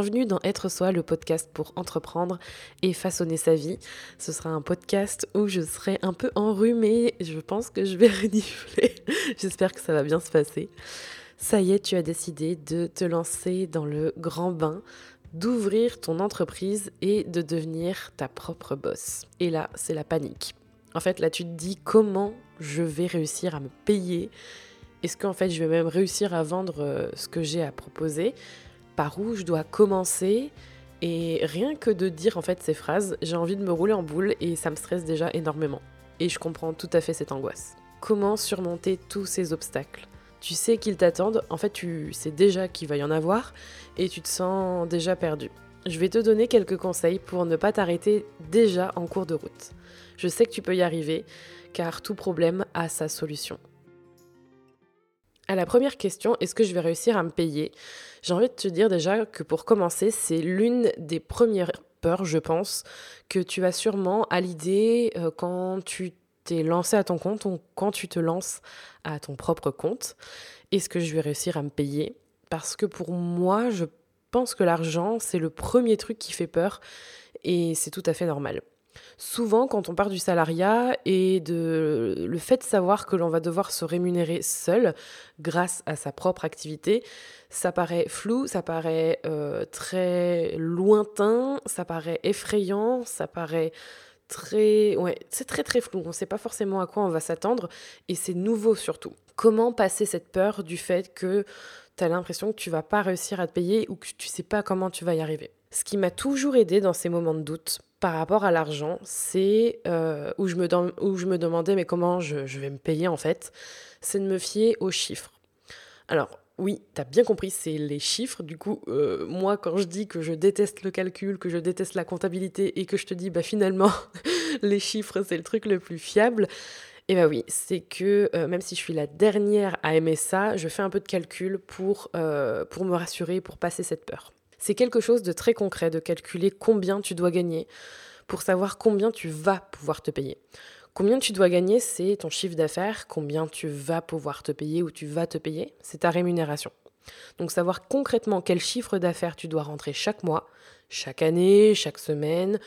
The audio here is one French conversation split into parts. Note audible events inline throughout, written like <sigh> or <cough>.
bienvenue dans Être Soi, le podcast pour entreprendre et façonner sa vie. Ce sera un podcast où je serai un peu enrhumée, je pense que je vais <laughs> renifler. J'espère que ça va bien se passer. Ça y est, tu as décidé de te lancer dans le grand bain, d'ouvrir ton entreprise et de devenir ta propre boss. Et là, c'est la panique. En fait, là, tu te dis comment je vais réussir à me payer? Est-ce qu'en fait, je vais même réussir à vendre euh, ce que j'ai à proposer? Par où je dois commencer. Et rien que de dire en fait ces phrases, j'ai envie de me rouler en boule et ça me stresse déjà énormément. Et je comprends tout à fait cette angoisse. Comment surmonter tous ces obstacles? Tu sais qu'ils t'attendent, en fait tu sais déjà qu'il va y en avoir et tu te sens déjà perdu. Je vais te donner quelques conseils pour ne pas t'arrêter déjà en cours de route. Je sais que tu peux y arriver car tout problème a sa solution. À la première question, est-ce que je vais réussir à me payer? J'ai envie de te dire déjà que pour commencer, c'est l'une des premières peurs, je pense, que tu as sûrement à l'idée euh, quand tu t'es lancé à ton compte ou quand tu te lances à ton propre compte. Est-ce que je vais réussir à me payer? Parce que pour moi, je pense que l'argent, c'est le premier truc qui fait peur et c'est tout à fait normal. Souvent, quand on part du salariat et de le fait de savoir que l'on va devoir se rémunérer seul grâce à sa propre activité, ça paraît flou, ça paraît euh, très lointain, ça paraît effrayant, ça paraît très... Ouais, c'est très très flou, on ne sait pas forcément à quoi on va s'attendre et c'est nouveau surtout. Comment passer cette peur du fait que tu as l'impression que tu vas pas réussir à te payer ou que tu sais pas comment tu vas y arriver? Ce qui m'a toujours aidé dans ces moments de doute, par rapport à l'argent, c'est euh, où, je me où je me demandais mais comment je, vais me payer en fait, c'est de me fier aux chiffres. Alors oui, tu as bien compris, c'est les chiffres. Du coup, euh, moi quand je dis que je déteste le calcul, que je déteste la comptabilité et que je te dis bah finalement <laughs> les chiffres c'est le truc le plus fiable, et eh bah oui, c'est que euh, même si je suis la dernière à aimer ça, je fais un peu de calcul pour, pour me rassurer, pour passer cette peur. C'est quelque chose de très concret de calculer combien tu dois gagner pour savoir combien tu vas pouvoir te payer. Combien tu dois gagner, c'est ton chiffre d'affaires, combien tu vas pouvoir te payer ou tu vas te payer, c'est ta rémunération. Donc savoir concrètement quel chiffre d'affaires tu dois rentrer chaque mois, chaque année, chaque semaine,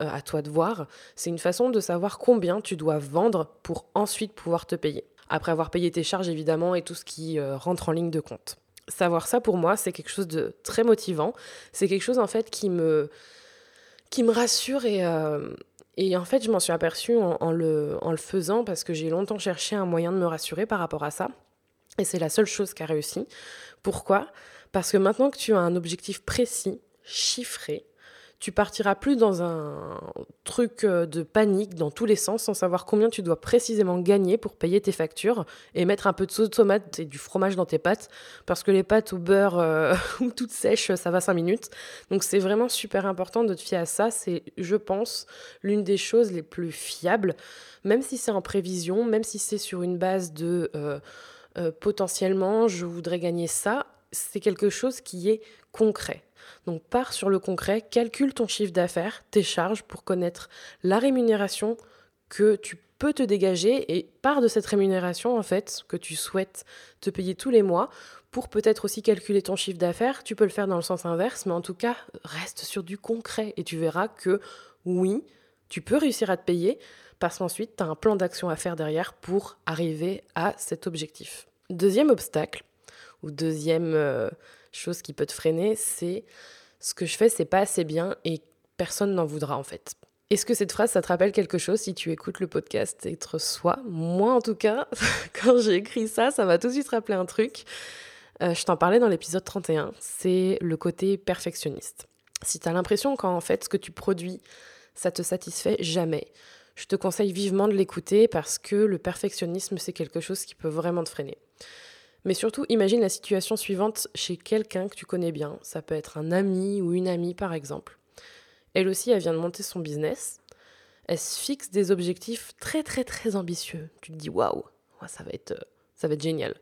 euh, à toi de voir, c'est une façon de savoir combien tu dois vendre pour ensuite pouvoir te payer. Après avoir payé tes charges évidemment et tout ce qui euh, rentre en ligne de compte savoir ça pour moi, c'est quelque chose de très motivant. C'est quelque chose en fait qui me, qui me rassure et, euh, et en fait je m'en suis aperçue en, le, en le faisant parce que j'ai longtemps cherché un moyen de me rassurer par rapport à ça. Et c'est la seule chose qui a réussi. Pourquoi? Parce que maintenant que tu as un objectif précis, chiffré, tu partiras plus dans un truc euh, de panique dans tous les sens sans savoir combien tu dois précisément gagner pour payer tes factures et mettre un peu de sauce tomate et du fromage dans tes pâtes parce que les pâtes au beurre euh, <laughs> ou toutes sèches ça va 5 minutes. Donc c'est vraiment super important de te fier à ça, c'est je pense l'une des choses les plus fiables même si c'est en prévision, même si c'est sur une base de euh, potentiellement je voudrais gagner ça, c'est quelque chose qui est concret. Donc pars sur le concret, calcule ton chiffre d'affaires, tes charges pour connaître la rémunération que tu peux te dégager et pars de cette rémunération en fait que tu souhaites te payer tous les mois pour peut-être aussi calculer ton chiffre d'affaires. Tu peux le faire dans le sens inverse, mais en tout cas, reste sur du concret et tu verras que oui, tu peux réussir à te payer parce qu'ensuite, tu as un plan d'action à faire derrière pour arriver à cet objectif. Deuxième obstacle, ou deuxième euh, chose qui peut te freiner, c'est ce que je fais, c'est pas assez bien et personne n'en voudra en fait. Est-ce que cette phrase, ça te rappelle quelque chose si tu écoutes le podcast? Être soi Moi, en tout cas, <laughs> quand j'ai écrit ça, ça m'a tout de suite rappelé un truc. Euh, je t'en parlais dans l'épisode 31, c'est le côté perfectionniste. Si tu as l'impression qu'en fait, ce que tu produis, ça te satisfait jamais, je te conseille vivement de l'écouter parce que le perfectionnisme, c'est quelque chose qui peut vraiment te freiner. Mais surtout, imagine la situation suivante chez quelqu'un que tu connais bien. Ça peut être un ami ou une amie, par exemple. Elle aussi, elle vient de monter son business. Elle se fixe des objectifs très, très, très ambitieux. Tu te dis, waouh, ça va être, ça va être génial.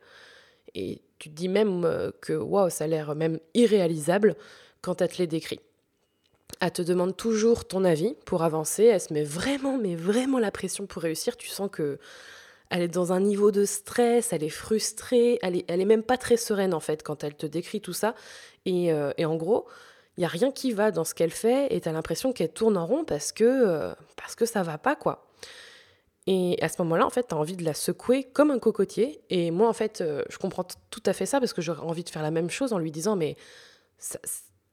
Et tu te dis même euh, que, waouh, ça a l'air même irréalisable quand elle te les décrit. Elle te demande toujours ton avis pour avancer. Elle se met vraiment, mais vraiment la pression pour réussir. Tu sens que elle est dans un niveau de stress, elle est frustrée, elle est, même pas très sereine en fait quand elle te décrit tout ça. Et, euh, en gros, il y a rien qui va dans ce qu'elle fait et tu as l'impression qu'elle tourne en rond parce que euh, parce ça va pas quoi. Et à ce moment-là, en fait, tu as envie de la secouer comme un cocotier. Et moi, en fait, euh, je comprends tout à fait ça parce que j'aurais envie de faire la même chose en lui disant Mais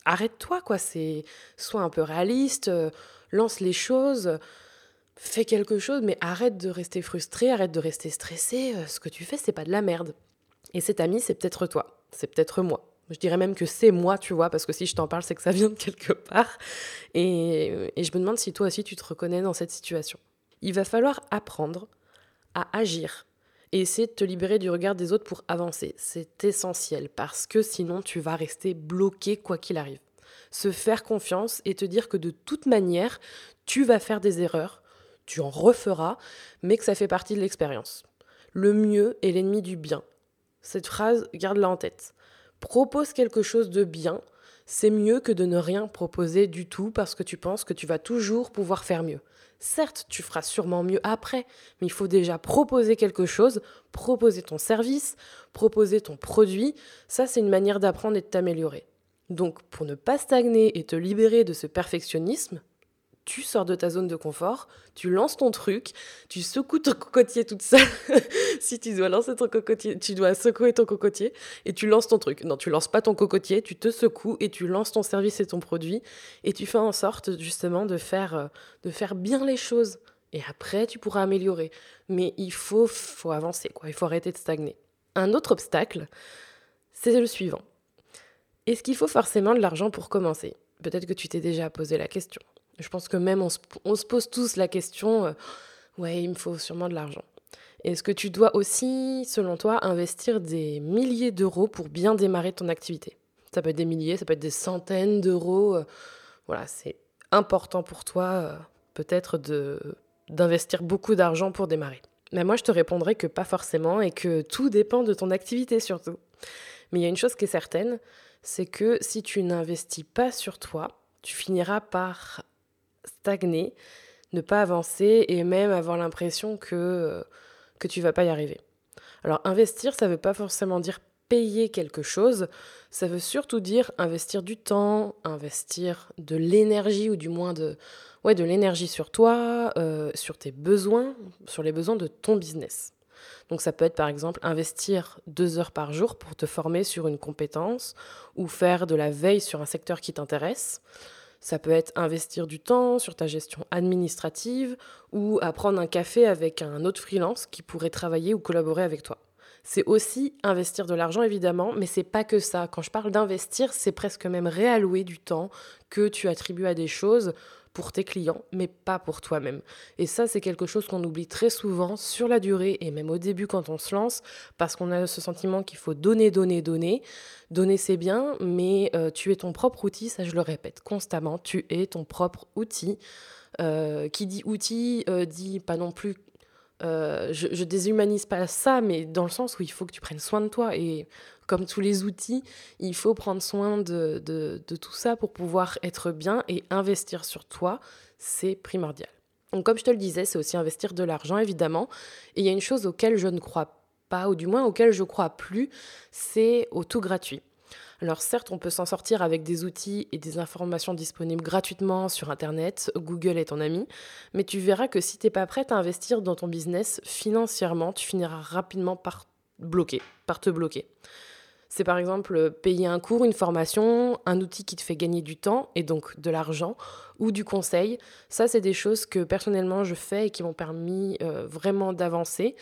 arrête-toi, quoi. Sois un peu réaliste, euh, lance les choses, fais quelque chose, mais arrête de rester frustré, arrête de rester stressé. ce que tu fais, c'est pas de la merde. Et cet ami, c'est peut-être toi, c'est peut-être moi. Je dirais même que c'est moi, tu vois, parce que si je t'en parle, c'est que ça <laughs> vient de quelque part. Et, je me demande si toi aussi tu te reconnais dans cette situation. Il va falloir apprendre à agir et essayer de te libérer du regard des autres pour avancer. C'est essentiel parce que sinon tu vas rester bloqué quoi qu'il arrive. Se faire confiance et te dire que de toute manière, tu vas faire des erreurs, tu en referas, mais que ça fait partie de l'expérience. Le mieux est l'ennemi du bien. Cette phrase, garde-la en tête propose quelque chose de bien, c'est mieux que de ne rien proposer du tout parce que tu penses que tu vas toujours pouvoir faire mieux. Certes, tu feras sûrement mieux après, mais il faut déjà proposer quelque chose, proposer ton service, proposer ton produit. Ça, c'est une manière d'apprendre et de t'améliorer. Donc, pour ne pas stagner et te libérer de ce perfectionnisme, tu sors de ta zone de confort, tu lances ton truc, tu secoues ton cocotier toute seule. <laughs> si tu dois lancer ton cocotier, tu dois secouer ton cocotier et tu lances ton truc. Non, tu lances pas ton cocotier, tu te secoues et tu lances ton service et ton produit et tu fais en sorte justement de faire, euh, de faire bien les choses. Et après, tu pourras améliorer. Mais il faut, faut avancer, quoi. Il faut arrêter de stagner. Un autre obstacle, c'est le suivant. Est-ce qu'il faut forcément de l'argent pour commencer? Peut-être que tu t'es déjà posé la question. Je pense que même on se, pose tous la question, euh, ouais, il me faut sûrement de l'argent. Est-ce que tu dois aussi, selon toi, investir des milliers d'euros pour bien démarrer ton activité? Ça peut être des milliers, ça peut être des centaines d'euros. Euh, voilà, c'est important pour toi euh, peut-être d'investir beaucoup d'argent pour démarrer. Mais moi, je te répondrai que pas forcément et que tout dépend de ton activité surtout. Mais il y a une chose qui est certaine, c'est que si tu n'investis pas sur toi, tu finiras par stagner, ne pas avancer et même avoir l'impression que, euh, que tu vas pas y arriver. Alors investir, ça ne veut pas forcément dire payer quelque chose, ça veut surtout dire investir du temps, investir de l'énergie ou du moins de, ouais, de l'énergie sur toi, euh, sur tes besoins, sur les besoins de ton business. Donc ça peut être par exemple investir deux heures par jour pour te former sur une compétence ou faire de la veille sur un secteur qui t'intéresse. Ça peut être investir du temps sur ta gestion administrative ou apprendre un café avec un autre freelance qui pourrait travailler ou collaborer avec toi. C'est aussi investir de l'argent évidemment, mais c'est pas que ça. Quand je parle d'investir, c'est presque même réallouer du temps que tu attribues à des choses pour tes clients, mais pas pour toi-même. Et ça, c'est quelque chose qu'on oublie très souvent sur la durée et même au début quand on se lance, parce qu'on a ce sentiment qu'il faut donner, donner, donner. Donner, c'est bien, mais euh, tu es ton propre outil, ça je le répète constamment, tu es ton propre outil. Euh, qui dit outil euh, dit pas non plus je, je, déshumanise pas ça, mais dans le sens où il faut que tu prennes soin de toi. Et comme tous les outils, il faut prendre soin de, de, tout ça pour pouvoir être bien et investir sur toi, c'est primordial. Donc comme je te le disais, c'est aussi investir de l'argent, évidemment. Et il y a une chose auquel je ne crois pas, ou du moins auquel je crois plus, c'est au tout gratuit. Alors certes, on peut s'en sortir avec des outils et des informations disponibles gratuitement sur Internet, Google est ton ami, mais tu verras que si tu n'es pas prête à investir dans ton business financièrement, tu finiras rapidement par bloquer, par te bloquer. C'est par exemple payer un cours, une formation, un outil qui te fait gagner du temps et donc de l'argent ou du conseil. Ça, c'est des choses que personnellement je fais et qui m'ont permis euh, vraiment d'avancer.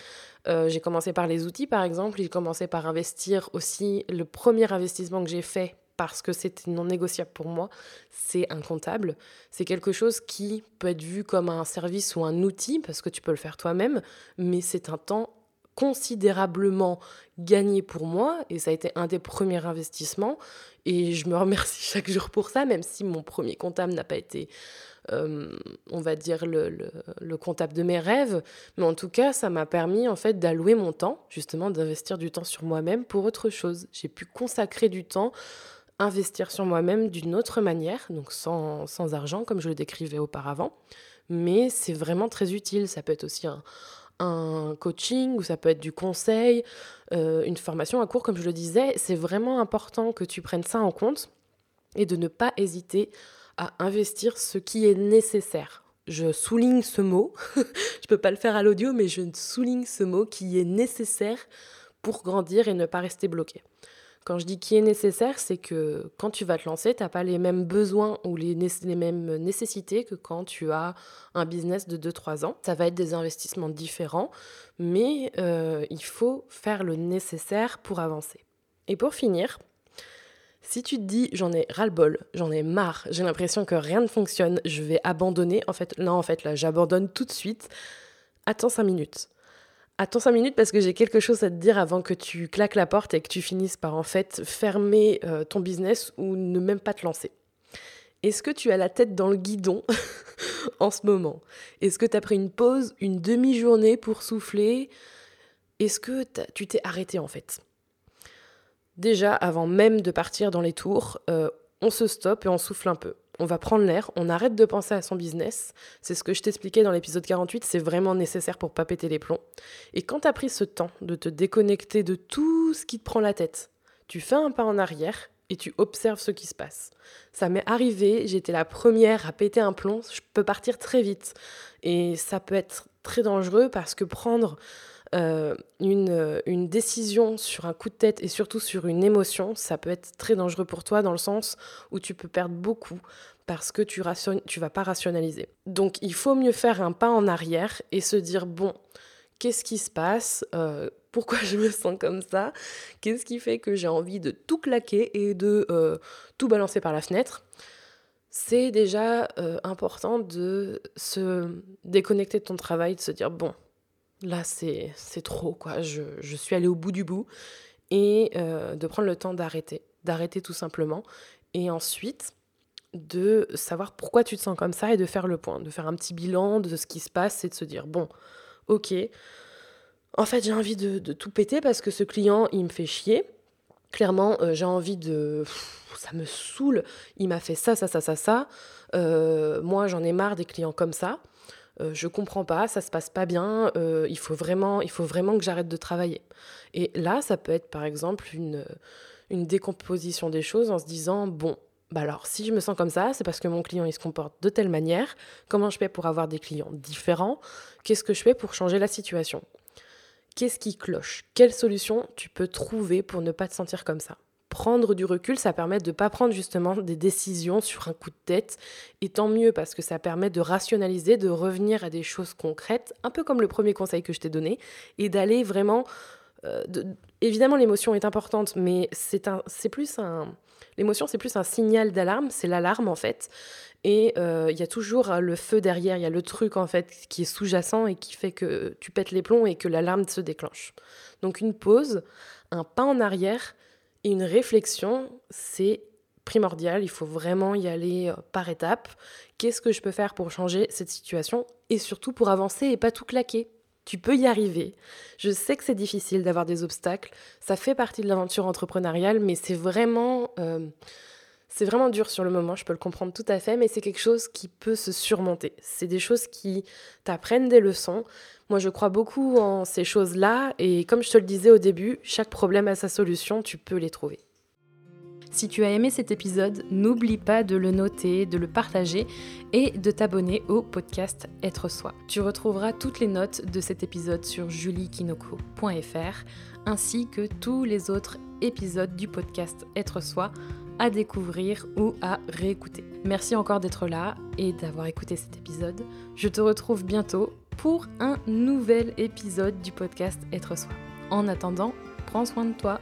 Euh, j'ai commencé par les outils par exemple, j'ai commencé par investir aussi. Le premier investissement que j'ai fait parce que c'était non négociable pour moi, c'est un comptable. C'est quelque chose qui peut être vu comme un service ou un outil parce que tu peux le faire toi-même, mais c'est un temps considérablement gagné pour moi et ça a été un des premiers investissements et je me remercie <laughs> chaque jour pour ça même si mon premier comptable n'a pas été euh, on va dire le, le, comptable de mes rêves mais en tout cas ça m'a permis en fait d'allouer mon temps justement d'investir du temps sur moi-même pour autre chose. J'ai pu consacrer du temps investir sur moi-même d'une autre manière donc sans, sans argent comme je le décrivais auparavant mais c'est vraiment très utile. Ça peut être aussi un un coaching ou ça peut être du conseil, euh, une formation, un cours, comme je le disais. C'est vraiment important que tu prennes ça en compte et de ne pas hésiter à investir ce qui est nécessaire. Je souligne ce mot, <laughs> je ne peux pas le faire à l'audio, mais je souligne ce mot qui est nécessaire pour grandir et ne pas rester bloqué. Quand je dis qui est nécessaire, c'est que quand tu vas te lancer, tu n'as pas les mêmes besoins ou les, mêmes nécessités que quand tu as un business de 2-3 ans. Ça va être des investissements différents, mais euh, il faut faire le nécessaire pour avancer. Et pour finir, si tu te dis j'en ai ras-le-bol, j'en ai marre, j'ai l'impression que rien ne fonctionne, je vais abandonner, en fait, non, en fait, là, j'abandonne tout de suite, attends 5 minutes. Attends 5 minutes parce que j'ai quelque chose à te dire avant que tu claques la porte et que tu finisses par en fait fermer euh, ton business ou ne même pas te lancer. Est-ce que tu as la tête dans le guidon <laughs> en ce moment? Est-ce que tu as pris une pause, une demi-journée pour souffler? Est-ce que tu t'es arrêté en fait? Déjà, avant même de partir dans les tours, euh, on se stoppe et on souffle un peu. On va prendre l'air, on arrête de penser à son business. C'est ce que je t'expliquais dans l'épisode 48, c'est vraiment nécessaire pour pas péter les plombs. Et quand tu as pris ce temps de te déconnecter de tout ce qui te prend la tête, tu fais un pas en arrière et tu observes ce qui se passe. Ça m'est arrivé, j'étais la première à péter un plomb, je peux partir très vite. Et ça peut être très dangereux parce que prendre euh, une, euh, une, décision sur un coup de tête et surtout sur une émotion, ça peut être très dangereux pour toi dans le sens où tu peux perdre beaucoup parce que tu ne vas pas rationaliser. Donc il faut mieux faire un pas en arrière et se dire bon, qu'est-ce qui se passe euh, Pourquoi je me sens comme ça Qu'est-ce qui fait que j'ai envie de tout claquer et de tout balancer par la fenêtre c'est déjà important de se déconnecter de ton travail, de se dire bon, là c'est trop quoi, je, je, suis allée au bout du bout et euh, de prendre le temps d'arrêter, d'arrêter tout simplement et ensuite de savoir pourquoi tu te sens comme ça et de faire le point, de faire un petit bilan de ce qui se passe et de se dire bon, ok, en fait j'ai envie de, de, tout péter parce que ce client il me fait chier. Clairement, euh, j'ai envie de. ça me saoule. Il m'a fait ça, ça, ça, ça, ça. Euh, moi, j'en ai marre des clients comme ça. Euh, je comprends pas, ça se passe pas bien, euh, il, faut vraiment, que j'arrête de travailler. Et là, ça peut être par exemple une, une décomposition des choses en se disant, bon, bah alors si je me sens comme ça, c'est parce que mon client il se comporte de telle manière, comment je fais pour avoir des clients différents, qu'est-ce que je fais pour changer la situation? Qu'est-ce qui cloche? Quelle solution tu peux trouver pour ne pas te sentir comme ça? Prendre du recul, ça permet de ne pas prendre justement des décisions sur un coup de tête. Et tant mieux parce que ça permet de rationaliser, de revenir à des choses concrètes, un peu comme le premier conseil que je t'ai donné, et d'aller vraiment... Euh, évidemment, l'émotion est importante, mais c'est plus un... L'émotion, c'est plus un signal d'alarme, c'est l'alarme en fait. Et euh, il y a toujours le feu derrière, il y a le truc en fait qui est sous-jacent et qui fait que tu pètes les plombs et que l'alarme se déclenche. Donc une pause, un pas en arrière, une réflexion, c'est primordial, il faut vraiment y aller euh, par étapes. Qu'est-ce que je peux faire pour changer cette situation et surtout pour avancer et pas tout claquer? Tu peux y arriver. Je sais que c'est difficile d'avoir des obstacles, ça fait partie de l'aventure entrepreneuriale, mais c'est vraiment, euh, c'est vraiment dur sur le moment, je peux le comprendre tout à fait, mais c'est quelque chose qui peut se surmonter. C'est des choses qui t'apprennent des leçons, moi, je crois beaucoup en ces choses-là et comme je te le disais au début, chaque problème a sa solution, tu peux les trouver. Si tu as aimé cet épisode, n'oublie pas de le noter, de le partager et de t'abonner au podcast Être Soi. Tu retrouveras toutes les notes de cet épisode sur juliekinoko.fr ainsi que tous les autres épisodes du podcast Être Soi à découvrir ou à réécouter. Merci encore d'être là et d'avoir écouté cet épisode. Je te retrouve bientôt pour un nouvel épisode du podcast Être Soi. En attendant, prends soin de toi